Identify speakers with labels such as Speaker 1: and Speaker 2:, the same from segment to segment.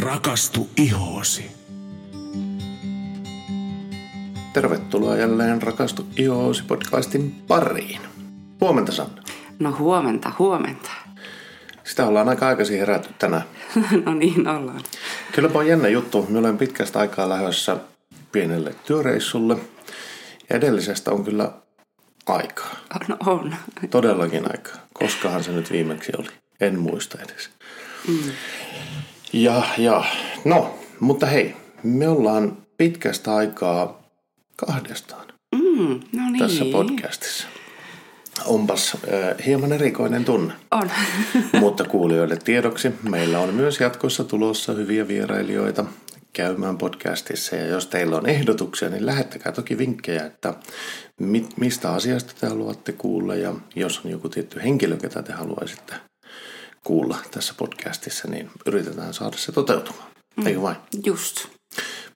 Speaker 1: Rakastu ihoosi.
Speaker 2: Tervetuloa jälleen Rakastu ihoosi podcastin pariin. Huomenta Sanna.
Speaker 3: No huomenta, huomenta.
Speaker 2: Sitä ollaan aika aikaisin herätty tänään.
Speaker 3: no niin ollaan.
Speaker 2: Kylläpä on jännä juttu. Me olen pitkästä aikaa lähdössä pienelle työreissulle. Ja edellisestä on kyllä aikaa.
Speaker 3: No on.
Speaker 2: Todellakin aikaa. Koskahan se nyt viimeksi oli? En muista edes. Mm. Ja, ja, no, mutta hei, me ollaan pitkästä aikaa kahdestaan
Speaker 3: mm, no niin.
Speaker 2: tässä podcastissa. Onpas äh, hieman erikoinen tunne.
Speaker 3: On.
Speaker 2: Mutta kuulijoille tiedoksi, meillä on myös jatkossa tulossa hyviä vierailijoita käymään podcastissa. Ja jos teillä on ehdotuksia, niin lähettäkää toki vinkkejä, että mit, mistä asiasta te haluatte kuulla. Ja jos on joku tietty henkilö, ketä te haluaisitte kuulla tässä podcastissa, niin yritetään saada se toteutumaan. Mm. Eikö vain?
Speaker 3: Just.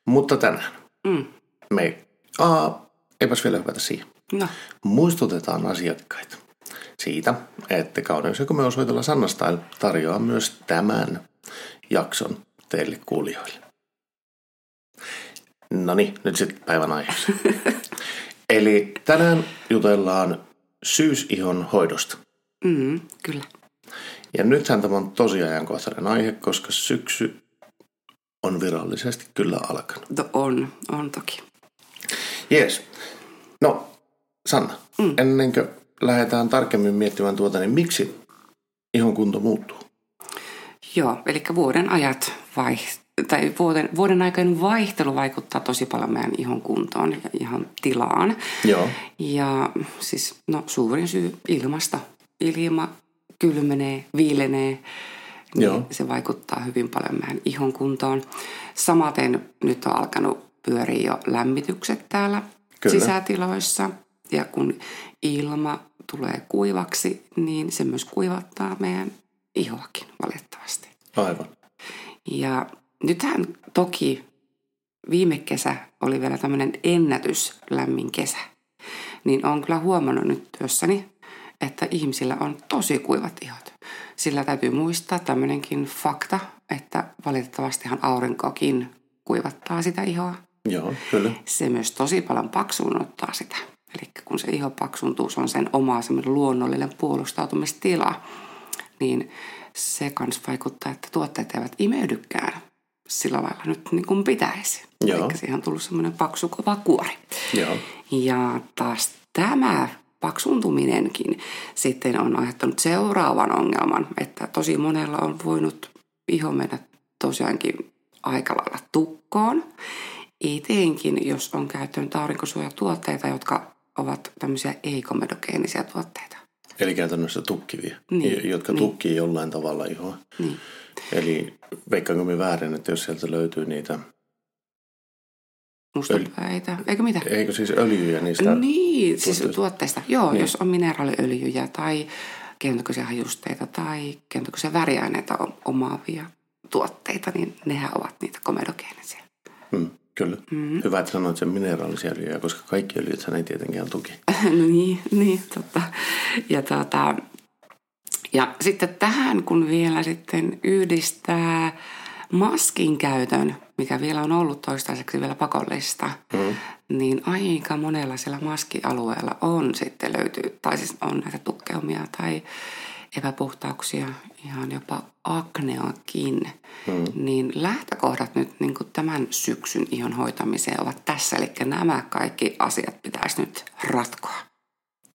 Speaker 2: Mutta tänään
Speaker 3: Mm.
Speaker 2: me, aa, eipäs vielä hypätä siihen.
Speaker 3: No,
Speaker 2: Muistutetaan asiakkaita siitä, että Kauneus ja komeusoitolla Sanna Style tarjoaa myös tämän jakson teille kuulijoille. No niin, nyt sitten päivän aiheessa. Eli tänään jutellaan syysihon hoidosta.
Speaker 3: mm, kyllä.
Speaker 2: Ja nythän tämä on tosi ajankohtainen aihe, koska syksy on virallisesti kyllä alkanut.
Speaker 3: No on, on toki.
Speaker 2: Jees. No, Sanna, mm. ennen kuin lähdetään tarkemmin miettimään tuota, niin miksi ihon kunto muuttuu?
Speaker 3: Joo, eli vuoden ajat vaiht- tai vuoden, vuoden aikainen vaihtelu vaikuttaa tosi paljon meidän ihon kuntoon ja ihon tilaan.
Speaker 2: Joo.
Speaker 3: Ja siis no, suurin syy ilmasta. Ilma kylmenee, viilenee, niin
Speaker 2: Joo.
Speaker 3: se vaikuttaa hyvin paljon meidän ihon kuntoon. Samaten nyt on alkanut pyöriä jo lämmitykset täällä
Speaker 2: Kyllä.
Speaker 3: sisätiloissa. Ja kun ilma tulee kuivaksi, niin se myös kuivattaa meidän ihoakin valitettavasti.
Speaker 2: Aivan.
Speaker 3: Ja nythän toki viime kesä oli vielä tämmöinen ennätyslämmin kesä. Niin on kyllä huomannut nyt työssäni, että ihmisillä on tosi kuivat ihot. Sillä täytyy muistaa tämmöinenkin fakta, että valitettavastihan aurinkokin kuivattaa sitä ihoa.
Speaker 2: Joo, kyllä.
Speaker 3: Se myös tosi paljon paksuunottaa sitä. Eli kun se iho paksuntuu, se on sen oma semmoinen luonnollinen puolustautumistila, niin se kans vaikuttaa, että tuotteet eivät imeydykään sillä lailla nyt niin kuin pitäisi.
Speaker 2: Joo.
Speaker 3: Eli siihen on tullut semmoinen paksu kova kuori.
Speaker 2: Joo.
Speaker 3: Ja taas tämä paksuntuminenkin sitten on aiheuttanut seuraavan ongelman, että tosi monella on voinut iho mennä tosiaankin aika lailla tukkoon. Etenkin, jos on käyttänyt aurinkosuojatuotteita, jotka ovat tämmöisiä ei-komedogeenisiä tuotteita.
Speaker 2: Eli käytännössä tukkivia,
Speaker 3: Niin,
Speaker 2: jotka
Speaker 3: niin.
Speaker 2: tukkii jollain tavalla ihoa.
Speaker 3: Niin.
Speaker 2: Eli veikkaanko me väärin, että jos sieltä löytyy niitä,
Speaker 3: Mustapäitä, eikö mitä?
Speaker 2: eikö siis öljyjä niistä?
Speaker 3: Niin, siis
Speaker 2: tuotteista?
Speaker 3: tuotteista. Joo,
Speaker 2: Niin.
Speaker 3: jos on mineraaliöljyjä tai keinotekoisia hajusteita tai keinotekoisia väriaineita omaavia tuotteita, niin nehän ovat niitä komedogeenisiä.
Speaker 2: Mm, kyllä. Mm. Hyvä, että sanoit sen mineraalisia öljyjä, koska kaikki öljyt ei tietenkään tuki.
Speaker 3: no niin, niin, totta. Ja, tuota, ja sitten tähän, kun vielä sitten yhdistää maskin käytön, mikä vielä on ollut toistaiseksi vielä pakollista, mm. niin aika monella siellä maskialueella on sitten löytyy, tai siis on näitä tukkeumia tai epäpuhtauksia, ihan jopa akneakin, mm. niin lähtökohdat nyt niin kuin tämän syksyn ihon hoitamiseen ovat tässä. Eli nämä kaikki asiat pitäisi nyt ratkoa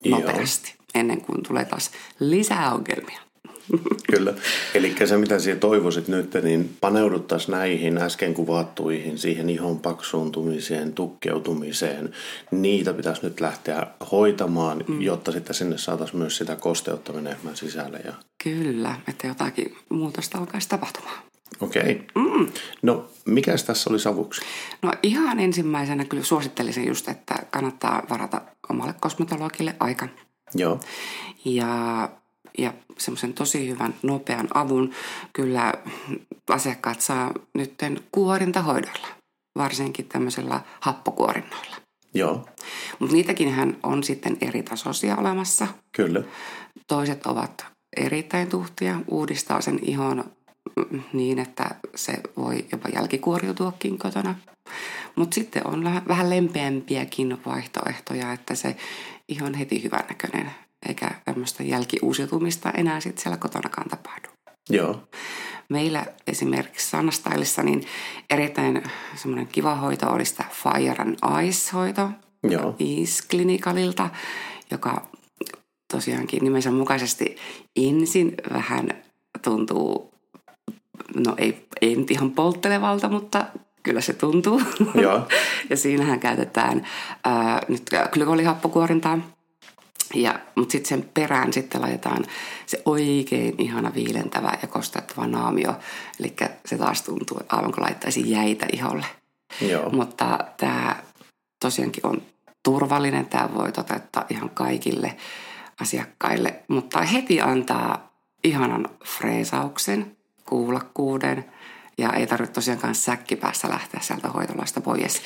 Speaker 2: Joo.
Speaker 3: nopeasti, ennen kuin tulee taas lisää ongelmia.
Speaker 2: Kyllä. Eli se, mitä sinä toivoisit nyt, niin paneuduttaisiin näihin äsken kuvattuihin, siihen ihon paksuuntumiseen, tukkeutumiseen. Niitä pitäisi nyt lähteä hoitamaan, mm. jotta sitten sinne saataisiin myös sitä kosteutta menemään sisälle. Ja...
Speaker 3: Kyllä, että jotakin muutosta alkaisi tapahtumaan.
Speaker 2: Okei. Okay. Mm. No, mikäs tässä oli savuksi?
Speaker 3: No ihan ensimmäisenä kyllä suosittelisin just, että kannattaa varata omalle kosmetologille aika.
Speaker 2: Joo.
Speaker 3: Ja, ja semmoisen tosi hyvän nopean avun kyllä asiakkaat saa nytten kuorintahoidoilla, varsinkin tämmöisellä happokuorinnoilla.
Speaker 2: Joo,
Speaker 3: Mutta niitäkin hän on sitten eri tasoisia olemassa.
Speaker 2: kyllä.
Speaker 3: Toiset ovat erittäin tuhtia, uudistaa sen ihon niin, että se voi jopa jälkikuoriutuakin kotona. Mutta sitten on vähän lempeämpiäkin vaihtoehtoja, että se ihan heti hyvännäköinen, eikä tämmöistä jälkiuusiutumista enää sitten siellä kotonakaan tapahdu.
Speaker 2: Joo.
Speaker 3: Meillä esimerkiksi Sanastylissa niin erittäin semmoinen kiva hoito olisi tämä Fire and Ice-hoito
Speaker 2: Joo.
Speaker 3: Ice-klinikalilta, joka tosiaankin nimensä mukaisesti ensin vähän tuntuu, no ei, ei nyt ihan polttelevalta, mutta kyllä se tuntuu.
Speaker 2: Joo.
Speaker 3: ja siinähän käytetään ää, nyt glykolihappokuorintaa. Ja, mutta sitten sen perään sitten laitetaan se oikein ihana viilentävä ja kostettava naamio. Eli se taas tuntuu aivan kuin laittaisi jäitä iholle.
Speaker 2: Joo.
Speaker 3: Mutta tämä tosiaankin on turvallinen. Tämä voi toteuttaa ihan kaikille asiakkaille, mutta heti antaa ihanan freesauksen, kuulakkuuden ja ei tarvitse tosiaankaan säkkipäässä lähteä sieltä hoitolasta pois.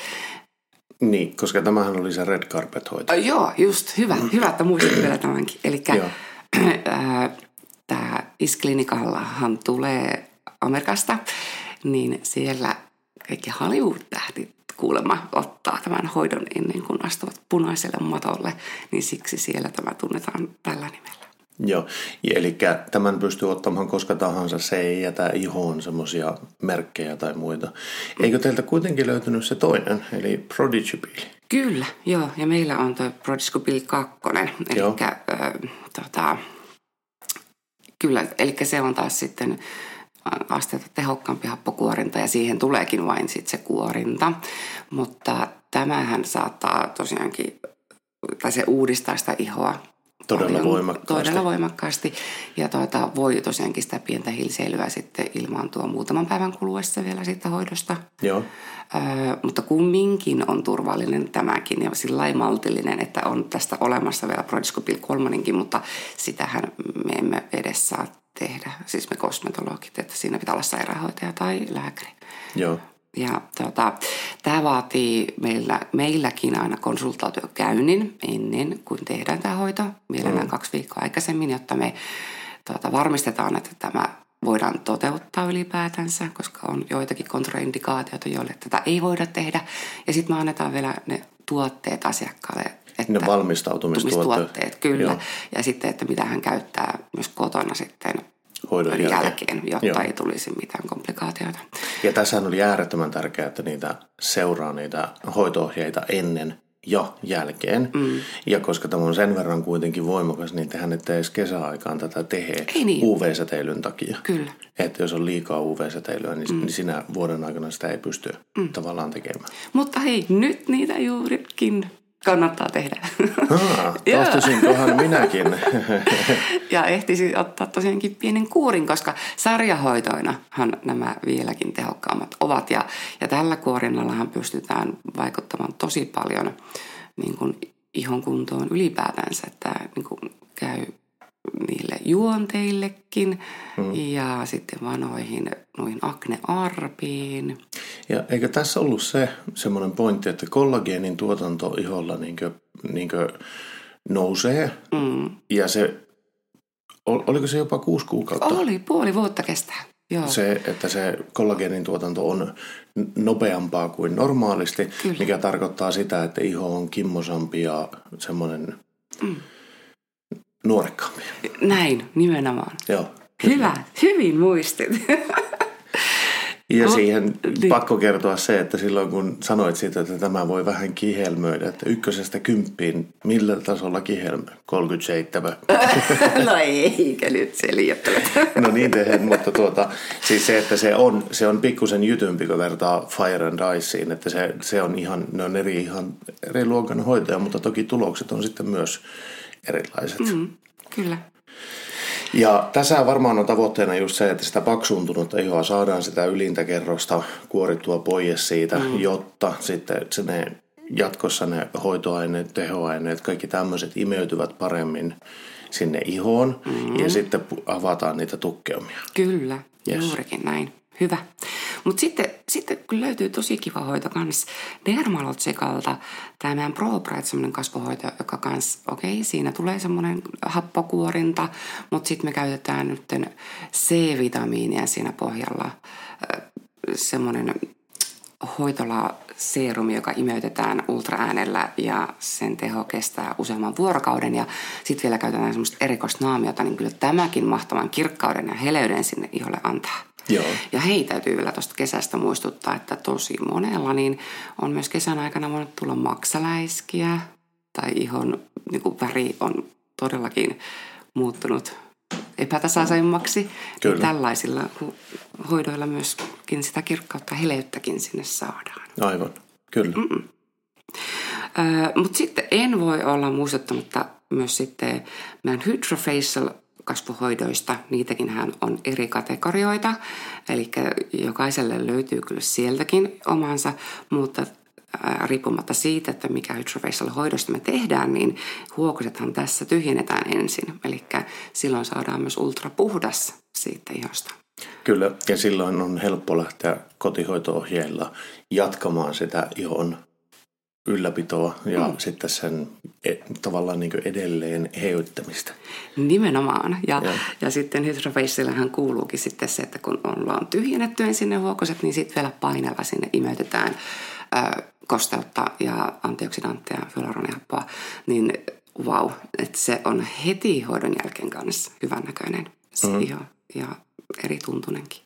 Speaker 2: Niin, koska tämähän oli se red carpet hoito.
Speaker 3: Uh, joo, just hyvä. Hyvä, että muistit vielä tämänkin. Eli
Speaker 2: Joo.
Speaker 3: tämä Isklinikallahan tulee Amerikasta, niin siellä kaikki Hollywood-tähtit kuulemma ottaa tämän hoidon ennen kuin astuvat punaiselle matolle, niin siksi siellä tämä tunnetaan tällä nimellä.
Speaker 2: Joo, eli tämän pystyy ottamaan koska tahansa, se ei jätä ihoon semmoisia merkkejä tai muita. Eikö teiltä kuitenkin löytynyt se toinen, eli Prodigy Peel?
Speaker 3: Kyllä, joo. Ja meillä on tuo Prodigy 2. Eli ö, tota, kyllä, eli se on taas sitten asteita tehokkaampi happokuorinta ja siihen tuleekin vain sitten se kuorinta. Mutta tämähän saattaa tosiaankin, tai se uudistaa sitä ihoa
Speaker 2: Todella
Speaker 3: paljon-
Speaker 2: voimakkaasti.
Speaker 3: Todella voimakkaasti. Ja tuota, voi tosiaankin sitä pientä hilseilyä sitten ilmaantua muutaman päivän kuluessa vielä siitä hoidosta.
Speaker 2: Joo,
Speaker 3: Öö, mutta kumminkin on turvallinen tämäkin ja sillä maltillinen, että on tästä olemassa vielä Prodiscopil kolmonenkin, mutta sitähän me emme edes saa tehdä, siis me kosmetologit, että siinä pitää olla sairaanhoitaja tai lääkäri.
Speaker 2: joo,
Speaker 3: Ja tota, tämä vaatii meillä, meilläkin aina konsultaatiokäynnin ennen kuin tehdään tämä hoito, mielellään mm. kaksi viikkoa aikaisemmin, jotta me tota, varmistetaan, että tämä voidaan toteuttaa ylipäätänsä, koska on joitakin kontraindikaatioita, joille tätä ei voida tehdä. Ja sitten me annetaan vielä ne tuotteet asiakkaalle. Että
Speaker 2: Ne valmistautumistuotteet.
Speaker 3: tuotteet, kyllä.
Speaker 2: Joo.
Speaker 3: Ja sitten, että mitä hän käyttää myös kotona sitten
Speaker 2: Hoidon jälkeen.
Speaker 3: jälkeen, jotta
Speaker 2: Joo.
Speaker 3: ei tulisi mitään komplikaatioita.
Speaker 2: Ja tässähän oli äärettömän tärkeää, että niitä seuraa niitä hoitoohjeita ennen ja jälkeen. Mm. Ja koska tämä on sen verran kuitenkin voimakas, niin tehän ette edes kesäaikaan tätä tehdä
Speaker 3: Ei niin.
Speaker 2: UV-säteilyn takia.
Speaker 3: Kyllä.
Speaker 2: Että jos on liikaa UV-säteilyä, niin, mm. niin sinä vuoden aikana sitä ei pysty mm. tavallaan tekemään.
Speaker 3: Mutta hei, nyt niitä juurikin kannattaa tehdä.
Speaker 2: Ah, tahtoisinkohan minäkin.
Speaker 3: ja ehtisi ottaa tosiaankin pienen kuurin, koska sarjahoitoinahan nämä vieläkin tehokkaammat ovat. Ja, ja tällä kuorinnallahan pystytään vaikuttamaan tosi paljon niin kuin ihon kuntoon ylipäätänsä, että niin kuin käy niille juonteillekin hmm. ja sitten vanoihin noihin aknearpiin.
Speaker 2: Ja eikö tässä ollut se semmoinen pointti, että kollageenin tuotanto iholla niinkö, niinkö nousee mm. ja se, ol- oliko se jopa kuusi kuukautta?
Speaker 3: Oli, puoli vuotta kestää. Joo.
Speaker 2: Se, että se kollageenin tuotanto on nopeampaa kuin normaalisti,
Speaker 3: Kyllä.
Speaker 2: mikä tarkoittaa sitä, että iho on kimmosampi ja semmoinen mm. Nuorekkaampi.
Speaker 3: Näin, nimenomaan.
Speaker 2: Joo.
Speaker 3: Hyvä, hyvin muistit.
Speaker 2: Ja
Speaker 3: No,
Speaker 2: siihen
Speaker 3: niin.
Speaker 2: pakko kertoa se, että silloin kun sanoit siitä, että tämä voi vähän kihelmöidä, että ykkösestä kymppiin, millä tasolla kihelmöi? 37.
Speaker 3: no eikä nyt se.
Speaker 2: No niin tehdään, mutta tuota, siis se, että se on, se on pikkusen jytympi, kun vertaa Fire and Iceen, että se, se on ihan, ne on eri, ihan eri luokan hoitoja, mutta toki tulokset on sitten myös erilaiset. Mm.
Speaker 3: Kyllä.
Speaker 2: Ja tässä varmaan on tavoitteena just se, että sitä paksuuntunutta ihoa saadaan sitä ylintä kerrosta kuorittua pois siitä, mm. jotta sitten se ne, jatkossa ne hoitoaineet, tehoaineet, kaikki tämmöiset imeytyvät paremmin sinne ihoon mm. ja sitten avataan niitä tukkeumia.
Speaker 3: Kyllä,
Speaker 2: yes.
Speaker 3: juurikin näin. Hyvä. Mutta sitten, sitten kyllä löytyy tosi kiva hoito kans Dermalotsikalta. Tämä meidän Pro Bright, semmoinen kasvohoito, joka kans, okei, okay, siinä tulee semmoinen happokuorinta, mutta sitten me käytetään nyt C-vitamiinia siinä pohjalla. Semmoinen hoitola seerumi, joka imeytetään ultraäänellä ja sen teho kestää useamman vuorokauden ja sitten vielä käytetään semmoista erikoisnaamiota, niin kyllä tämäkin mahtavan kirkkauden ja heleyden sinne iholle antaa.
Speaker 2: Joo.
Speaker 3: Ja hei, täytyy vielä tuosta kesästä muistuttaa, että tosi monella niin on myös kesän aikana voinut tulla maksaläiskiä tai ihon niin kuin väri on todellakin muuttunut epätasaisemmaksi.
Speaker 2: Kyllä.
Speaker 3: Niin tällaisilla hoidoilla myöskin sitä kirkkautta heleyttäkin sinne saadaan.
Speaker 2: Aivan, kyllä. Mm-mm.
Speaker 3: Mutta sitten en voi olla muistuttamatta myös sitten meidän Hydrofacial kasvohoidoista. Niitäkin hän on eri kategorioita, eli jokaiselle löytyy kyllä sieltäkin omansa, mutta riippumatta siitä, että mikä hydrofacial hoidosta me tehdään, niin huokosethan tässä tyhjennetään ensin. Eli silloin saadaan myös ultrapuhdas siitä ihosta.
Speaker 2: Kyllä, ja silloin on helppo lähteä kotihoito-ohjeilla jatkamaan sitä ihon ylläpitoa ja mm. sitten sen e, tavallaan niin edelleen heyttämistä.
Speaker 3: Nimenomaan. Ja, ja. ja sitten hydrofaciallähän kuuluukin sitten se, että kun ollaan tyhjennetty ensin ne huokoset, niin sitten vielä painella sinne imeytetään ö, kosteutta ja antioksidantteja, hyaluronihappoa, niin wow, että se on heti hoidon jälkeen kanssa hyvän näköinen se mm. iho ja eri tuntunenkin.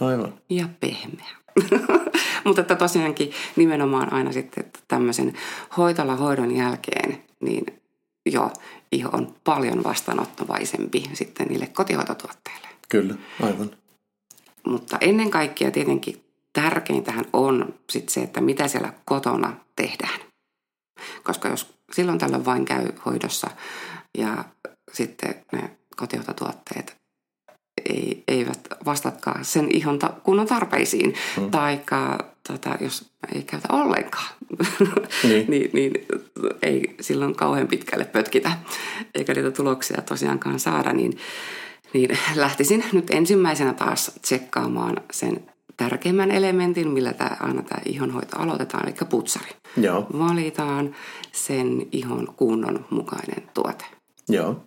Speaker 2: Aivan.
Speaker 3: Ja pehmeä. Mutta että tosiaankin nimenomaan aina sitten että tämmöisen hoitola hoidon jälkeen, niin joo, iho on paljon vastaanottovaisempi sitten niille kotihoitotuotteille.
Speaker 2: Kyllä, aivan.
Speaker 3: Mutta ennen kaikkea tietenkin tärkeintähän on sit se, että mitä siellä kotona tehdään. Koska jos silloin tällöin vain käy hoidossa ja sitten ne kotihoitotuotteet eivät vastatkaan sen ihon ta- kunnon tarpeisiin. Mm. Tai tota, jos ei käytä ollenkaan, niin. niin, niin ei silloin kauhean pitkälle pötkitä, eikä niitä tuloksia tosiaankaan saada, niin, niin lähtisin nyt ensimmäisenä taas tsekkaamaan sen tärkeimmän elementin, millä tämä, aina tämä ihonhoito aloitetaan, eli putsari.
Speaker 2: Joo.
Speaker 3: Valitaan sen ihon kunnon mukainen tuote.
Speaker 2: Joo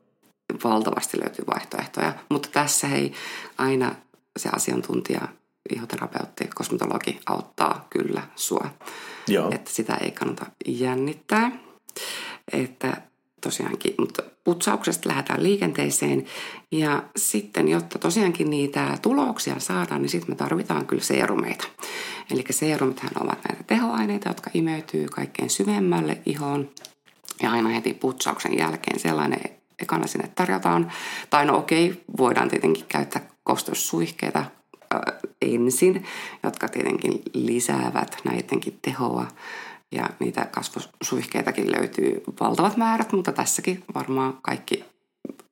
Speaker 3: valtavasti löytyy vaihtoehtoja. Mutta tässä ei aina se asiantuntija, ihoterapeutti, kosmetologi auttaa kyllä sua.
Speaker 2: Joo.
Speaker 3: Että sitä ei kannata jännittää. Että tosiaankin, mutta putsauksesta lähdetään liikenteeseen. Ja sitten, jotta tosiaankin niitä tuloksia saadaan, niin sitten me tarvitaan kyllä seerumeita. Eli seerumithan ovat näitä tehoaineita, jotka imeytyy kaikkein syvemmälle ihoon. Ja aina heti putsauksen jälkeen sellainen ekana sinne tarjotaan. Tai no okei, voidaan tietenkin käyttää kosteussuihkeita äh, ensin, jotka tietenkin lisäävät näidenkin tehoa. Ja niitä kasvosuihkeitakin löytyy valtavat määrät, mutta tässäkin varmaan kaikki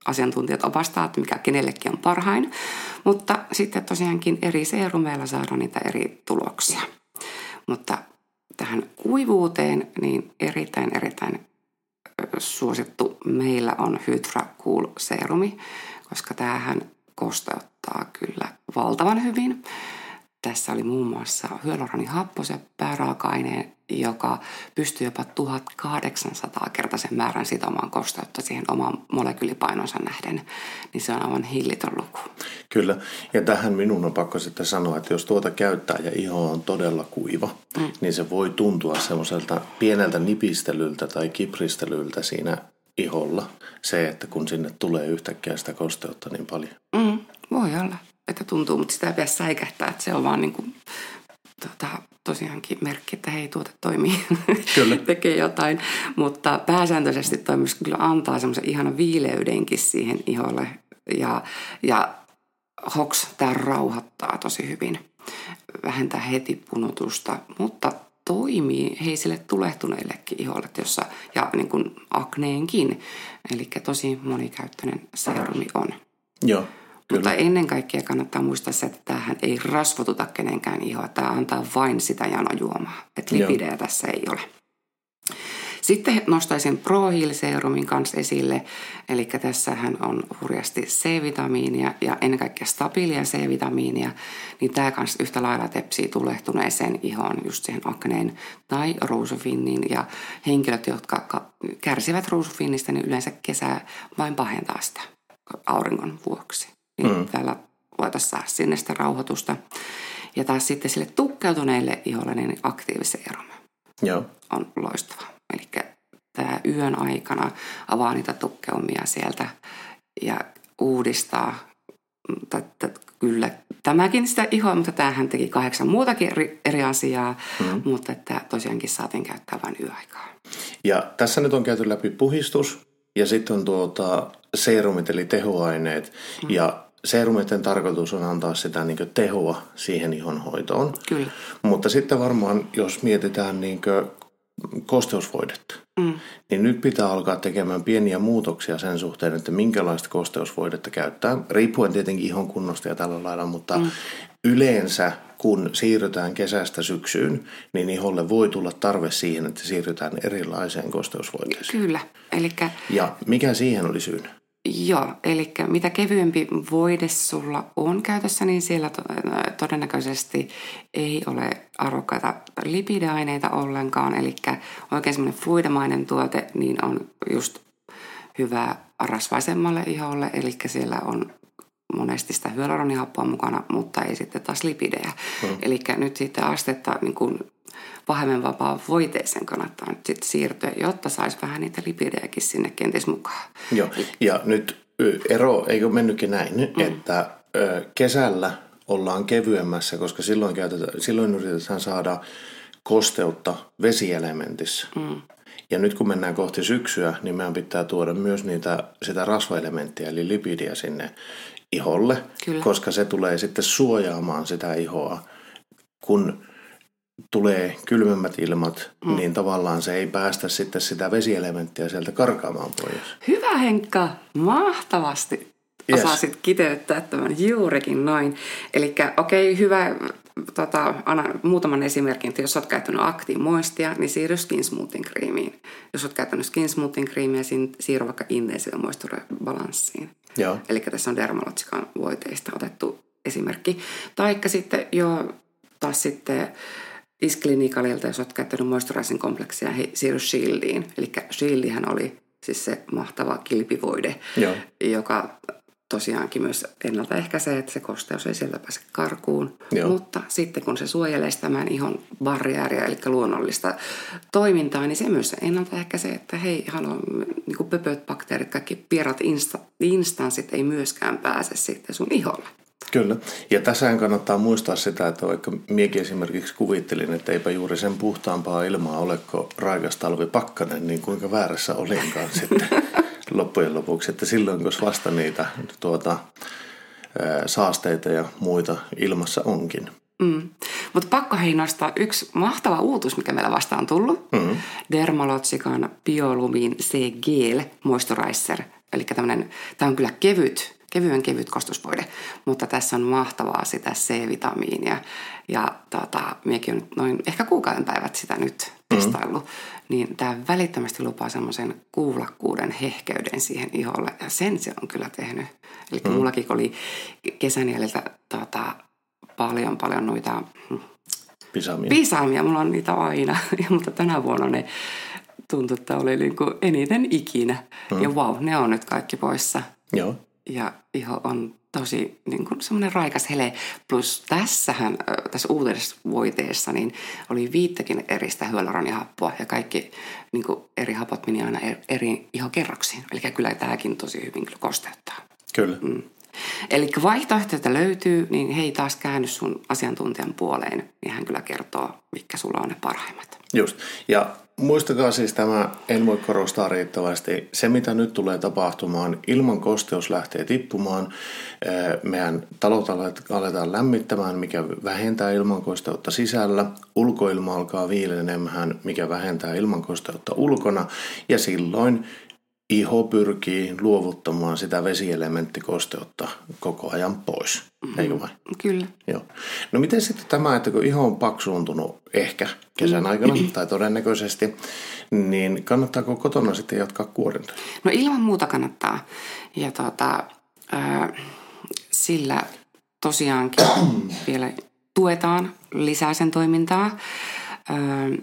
Speaker 3: asiantuntijat opastaa, että mikä kenellekin on parhain. Mutta sitten tosiaankin eri seerumeilla saadaan niitä eri tuloksia. Mutta tähän kuivuuteen niin erittäin erittäin suosittu meillä on Hydra Cool serumi, koska tämähän kosteuttaa kyllä valtavan hyvin. Tässä oli muun muassa hyaluronihappo, se pääraaka-aine, joka pystyy jopa 1800 kertaisen määrän sitomaan kosteutta siihen oman molekyylipainonsa nähden, niin se on aivan hillitön luku.
Speaker 2: Kyllä, ja tähän minun on pakko sitten sanoa, että jos tuota käyttää ja iho on todella kuiva, mm. niin se voi tuntua semmoiselta pieneltä nipistelyltä tai kipristelyltä siinä iholla. Se, että kun sinne tulee yhtäkkiä sitä kosteutta niin paljon.
Speaker 3: Mm, voi olla että tuntuu, mutta sitä ei pidä säikähtää, että se on vaan niin kuin, tota, tosiaankin merkki, että hei, tuote toimii, kyllä. tekee jotain. Mutta pääsääntöisesti toi myös kyllä antaa semmoisen ihanan viileydenkin siihen iholle. Ja, ja hoks, tämä rauhoittaa tosi hyvin. Vähentää heti punotusta, mutta toimii hei sille tulehtuneillekin iholle, jossa, ja niin kuin akneenkin. Eli tosi monikäyttöinen serumi on.
Speaker 2: Joo.
Speaker 3: Kyllä. Mutta ennen kaikkea kannattaa muistaa se, että tämähän ei rasvotuta kenenkään ihoa. Tämä antaa vain sitä janojuomaa. Että lipidejä tässä ei ole. Sitten nostaisin Pro Heal Serumin kanssa esille, eli tässähän on hurjasti C-vitamiinia ja ennen kaikkea stabiilia C-vitamiinia, niin tämä kanssa yhtä lailla tepsii tulehtuneeseen ihoon, just siihen akneen tai ruusufinnin ja henkilöt, jotka kärsivät ruusufinnistä, niin yleensä kesä vain pahentaa sitä auringon vuoksi. Niin mm. Täällä voitaisiin saada sinne sitä rauhoitusta. Ja taas sitten sille tukkeutuneille iholle niin aktiiviseerumi
Speaker 2: Joo.
Speaker 3: on loistava. Eli tämä yön aikana avaa niitä tukkeumia sieltä ja uudistaa. Tätä, kyllä tämäkin sitä ihoa, mutta tämähän teki kahdeksan muutakin eri, eri asiaa, mm. mutta että tosiaankin saatiin käyttää vain yöaikaa.
Speaker 2: Ja tässä nyt on käyty läpi puhistus ja sitten on tuota serumit eli tehoaineet mm. ja serumitten tarkoitus on antaa sitä niin tehoa siihen ihonhoitoon.
Speaker 3: Kyllä.
Speaker 2: Mutta sitten varmaan, jos mietitään niin kosteusvoidetta, mm. niin nyt pitää alkaa tekemään pieniä muutoksia sen suhteen, että minkälaista kosteusvoidetta käyttää, riippuen tietenkin ihon kunnosta ja tällä lailla, mutta mm. yleensä kun siirrytään kesästä syksyyn, niin iholle voi tulla tarve siihen, että siirrytään erilaiseen kosteusvoiteeseen.
Speaker 3: Kyllä. Elikkä...
Speaker 2: Ja mikä siihen oli syynä?
Speaker 3: Joo, eli mitä kevyempi voide sulla on käytössä, niin siellä todennäköisesti ei ole arvokkaita lipideaineita ollenkaan. Eli oikein semmoinen fluidemainen tuote niin on just hyvä rasvaisemmalle iholle, eli siellä on monesti sitä hyaluronihappoa mukana, mutta ei sitten taas lipidejä. Mm. Eli nyt sitten astetta niin kuin vähemmän vapaa voiteeseen kannattaa nyt sitten siirtyä, jotta saisi vähän niitä lipidejäkin sinne kenties mukaan.
Speaker 2: Joo, ja nyt ero, eikö mennytkin näin, mm. että kesällä ollaan kevyemmässä, koska silloin, käytetään, silloin yritetään saada kosteutta vesielementissä. Mm. Ja nyt kun mennään kohti syksyä, niin meidän pitää tuoda myös niitä, sitä rasvaelementtiä, eli lipidiä sinne iholle, Kyllä. koska se tulee sitten suojaamaan sitä ihoa, kun tulee kylmemmät ilmat, mm. niin tavallaan se ei päästä sitten sitä vesielementtiä sieltä karkaamaan pois.
Speaker 3: Hyvä Henkka, mahtavasti yes. osasit kiteyttää tämän juurikin noin. Eli okei, okay, hyvä, tota, anna muutaman esimerkin, että jos olet käyttänyt aktiimoistia, niin siirry Skin Smoothin kriimiin. Jos olet käyttänyt Skin Smoothin kriimiä, niin siirry vaikka Moisture Balanssiin. Eli tässä on Dermalogican voiteista otettu esimerkki. Taikka sitten jo taas sitten Isklinikalilta, jos olet käyttänyt moisturizing kompleksia, he siirry Shieldiin. Eli Shieldihän oli siis se mahtava kilpivoide, Joo. joka tosiaankin myös ennaltaehkäisee, että se kosteus ei sieltä pääse karkuun. Joo. Mutta sitten kun se suojelee tämän ihon barriäriä, eli luonnollista toimintaa, niin se myös ennaltaehkäisee, että hei, haluan, niin kuin pöpöt, bakteerit, kaikki pierat insta, instanssit ei myöskään pääse sitten sun iholle.
Speaker 2: Kyllä. Ja tässä kannattaa muistaa sitä, että vaikka miekin esimerkiksi kuvittelin, että eipä juuri sen puhtaampaa ilmaa ole kuin raikas talvi pakkanen, niin kuinka väärässä olinkaan sitten loppujen lopuksi. Että silloin, kun vasta niitä tuota, saasteita ja muita ilmassa onkin.
Speaker 3: Mm. Mutta pakko hei nostaa yksi mahtava uutus, mikä meillä vastaan on tullut. Mm. Dermalogican Biolumin C-Gel Moisturizer. Eli tämä on kyllä kevyt kevyen kevyt kostusvoide, mutta tässä on mahtavaa sitä C-vitamiinia. Ja tota, minäkin olen noin ehkä kuukauden päivät sitä nyt. Testaillut, mm. niin tämä välittömästi lupaa semmoisen kuulakkuuden hehkeyden siihen iholle. Ja sen se on kyllä tehnyt. Eli mm. mullakin oli kesän jäljiltä tota, paljon paljon noita hmm,
Speaker 2: Pisamia.
Speaker 3: Pisamia, mulla on niitä aina, mutta tänä vuonna ne tuntui, että oli niin kuin eniten ikinä. Mm. Ja wow, ne on nyt kaikki poissa.
Speaker 2: Joo
Speaker 3: ja iho on tosi niin kuin semmoinen raikas hele. Plus tässähän, tässä uudessa voiteessa, niin oli viittäkin eristä hyaluronihappoa ja kaikki niin kuin eri hapot meni aina eri ihokerroksiin. Eli kyllä tämäkin tosi hyvin kosteuttaa.
Speaker 2: Kyllä. Mm.
Speaker 3: Eli vaihtoehtoja löytyy, niin hei taas käänny sun asiantuntijan puoleen, niin hän kyllä kertoo, mitkä sulla on ne parhaimmat.
Speaker 2: Just. Ja Muistakaa siis tämä, en voi korostaa riittävästi, se mitä nyt tulee tapahtumaan, ilman kosteus lähtee tippumaan, meidän talot aletaan lämmittämään, mikä vähentää ilmankosteutta sisällä, ulkoilma alkaa viilenemään, mikä vähentää ilmankosteutta ulkona, ja silloin iho pyrkii luovuttamaan sitä vesielementtikosteutta koko ajan pois, mm-hmm. eikö vain?
Speaker 3: Kyllä.
Speaker 2: Joo. No miten sitten tämä, että kun iho on paksuuntunut ehkä kesän mm. aikana tai todennäköisesti, niin kannattaako kotona sitten jatkaa kuorintaa?
Speaker 3: No ilman muuta kannattaa. Ja tota, äh, sillä tosiaankin vielä tuetaan lisää sen toimintaa. Äh,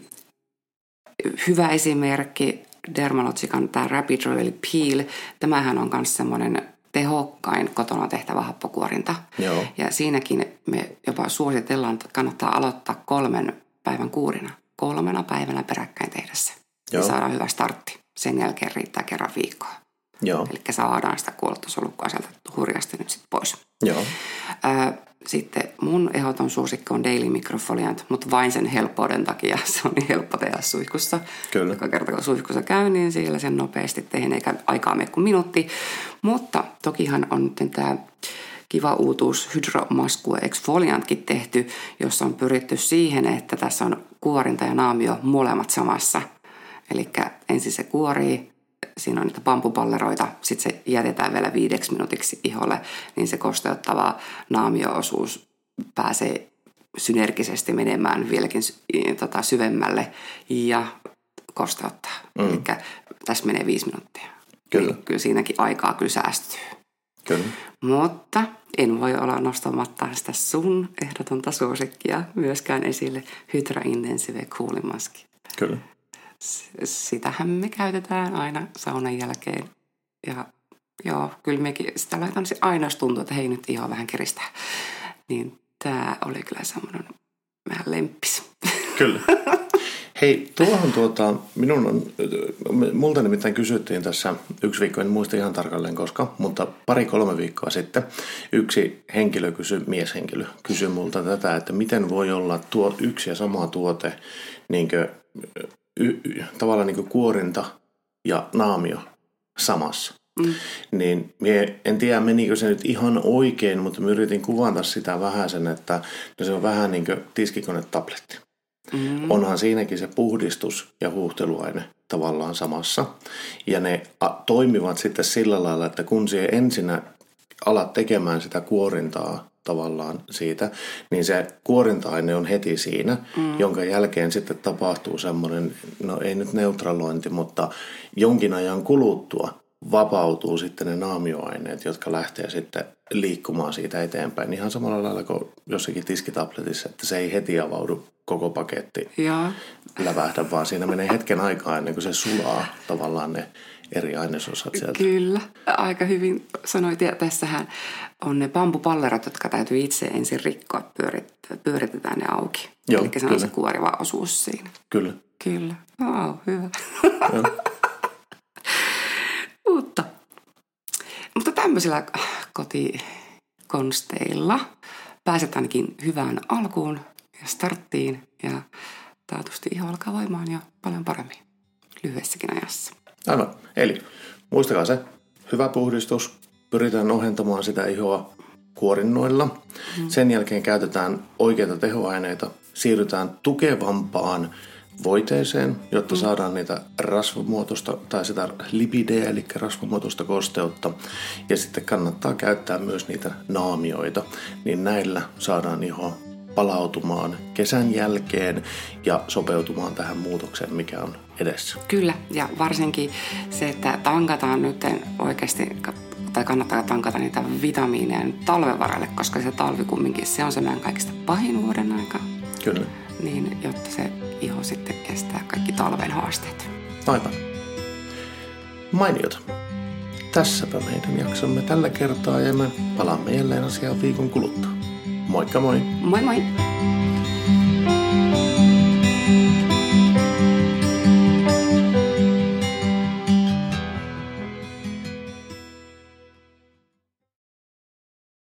Speaker 3: hyvä esimerkki Dermalogican tämä Rapid Royal Peel, tämähän on myös semmoinen tehokkain kotona tehtävä happokuorinta.
Speaker 2: Joo.
Speaker 3: Ja siinäkin me jopa suositellaan, että kannattaa aloittaa kolmen päivän kuurina. Kolmena päivänä peräkkäin tehdä se. Ja saadaan hyvä startti. Sen jälkeen riittää kerran viikkoa.
Speaker 2: Joo.
Speaker 3: Eli saadaan sitä kuolettasolukkoa sieltä hurjasti nyt sitten pois.
Speaker 2: Joo.
Speaker 3: Sitten mun ehdoton suosikki on Daily Microfoliant, mutta vain sen helppouden takia. Se on niin helppo tehdä suihkussa.
Speaker 2: Kyllä.
Speaker 3: Joka kerta kun suihkussa käy, niin siellä sen nopeasti tehdään, eikä aikaa mene kuin minuutti. Mutta tokihan on nyt tämä kiva uutuus Hydromaskue Exfoliantkin tehty, jossa on pyritty siihen, että tässä on kuorinta ja naamio molemmat samassa. Eli ensin se kuorii, siinä on niitä pampupalleroita, sitten se jätetään vielä viideksi minuutiksi iholle, niin se kosteuttava naamio-osuus pääsee synergisesti menemään vieläkin tota, syvemmälle ja kosteuttaa. Mm. Eli tässä menee viisi minuuttia.
Speaker 2: Kyllä.
Speaker 3: Niin kyllä siinäkin aikaa kyllä säästyy.
Speaker 2: Kyllä.
Speaker 3: Mutta en voi olla nostamatta sitä sun ehdotonta suosikkia myöskään esille Hydra Intensive Cooling Mask.
Speaker 2: Kyllä
Speaker 3: sitähän me käytetään aina saunan jälkeen. Ja joo, kyllä mekin sitä laitan se aina, jos tuntuu, että hei nyt ihan vähän kiristää. Niin tämä oli kyllä semmoinen vähän lemppis.
Speaker 2: Kyllä. Hei, tuohon tuota, minun on, multa nimittäin kysyttiin tässä yksi viikko, en muista ihan tarkalleen koska, mutta pari-kolme viikkoa sitten yksi henkilö kysyi, mieshenkilö kysyi multa tätä, että miten voi olla tuo yksi ja sama tuote niin y, y, tavallaan niin kuorinta ja naamio samassa. Mm. Niin mie en tiedä menikö se nyt ihan oikein, mutta mä yritin kuvata sitä vähän sen, että no se on vähän niin kuin tiskikonetabletti. Mm. Onhan siinäkin se puhdistus ja huuhteluaine tavallaan samassa. Ja ne a, toimivat sitten sillä lailla, että kun sie ensinnä alat tekemään sitä kuorintaa tavallaan siitä, niin se kuorinta-aine on heti siinä, mm. jonka jälkeen sitten tapahtuu semmoinen, no ei nyt neutralointi, mutta jonkin ajan kuluttua vapautuu sitten ne naamioaineet, jotka lähtee sitten liikkumaan siitä eteenpäin. Ihan samalla lailla kuin jossakin tiskitabletissa, että se ei heti avaudu koko paketti
Speaker 3: ja.
Speaker 2: lävähdä, vaan siinä menee hetken aikaa ennen kuin se sulaa tavallaan ne eri ainesosat sieltä.
Speaker 3: Kyllä, aika hyvin sanoit. Ja tässähän on ne bambupallerot, jotka täytyy itse ensin rikkoa, pyörit, pyöritetään ne auki.
Speaker 2: Joo,
Speaker 3: Eli se on se kuoriva osuus siinä.
Speaker 2: Kyllä.
Speaker 3: Kyllä. Wow, hyvä. Mutta, mutta tämmöisillä kotikonsteilla pääset ainakin hyvään alkuun ja starttiin ja taatusti iho alkaa voimaan jo paljon paremmin lyhyessäkin ajassa.
Speaker 2: Aivan. Eli muistakaa se, hyvä puhdistus, pyritään ohentamaan sitä ihoa kuorinnoilla. Mm. Sen jälkeen käytetään oikeita tehoaineita, siirrytään tukevampaan voiteeseen, jotta mm. saadaan niitä rasvamuotoista tai sitä lipideä, eli rasvamuotoista kosteutta. Ja sitten kannattaa käyttää myös niitä naamioita, niin näillä saadaan iho palautumaan kesän jälkeen ja sopeutumaan tähän muutokseen, mikä on edessä.
Speaker 3: Kyllä, ja varsinkin se, että tankataan nyt oikeasti tai kannattaa tankata niitä vitamiineja talven varalle, koska se talvi kumminkin, se on se meidän kaikista pahin vuoden aika.
Speaker 2: Kyllä.
Speaker 3: Niin, jotta se iho sitten kestää kaikki talven haasteet.
Speaker 2: Aivan. Mainiota. Tässäpä meidän jaksomme tällä kertaa ja me palaamme jälleen asiaan viikon kuluttua. Moikka moi!
Speaker 3: Moi moi!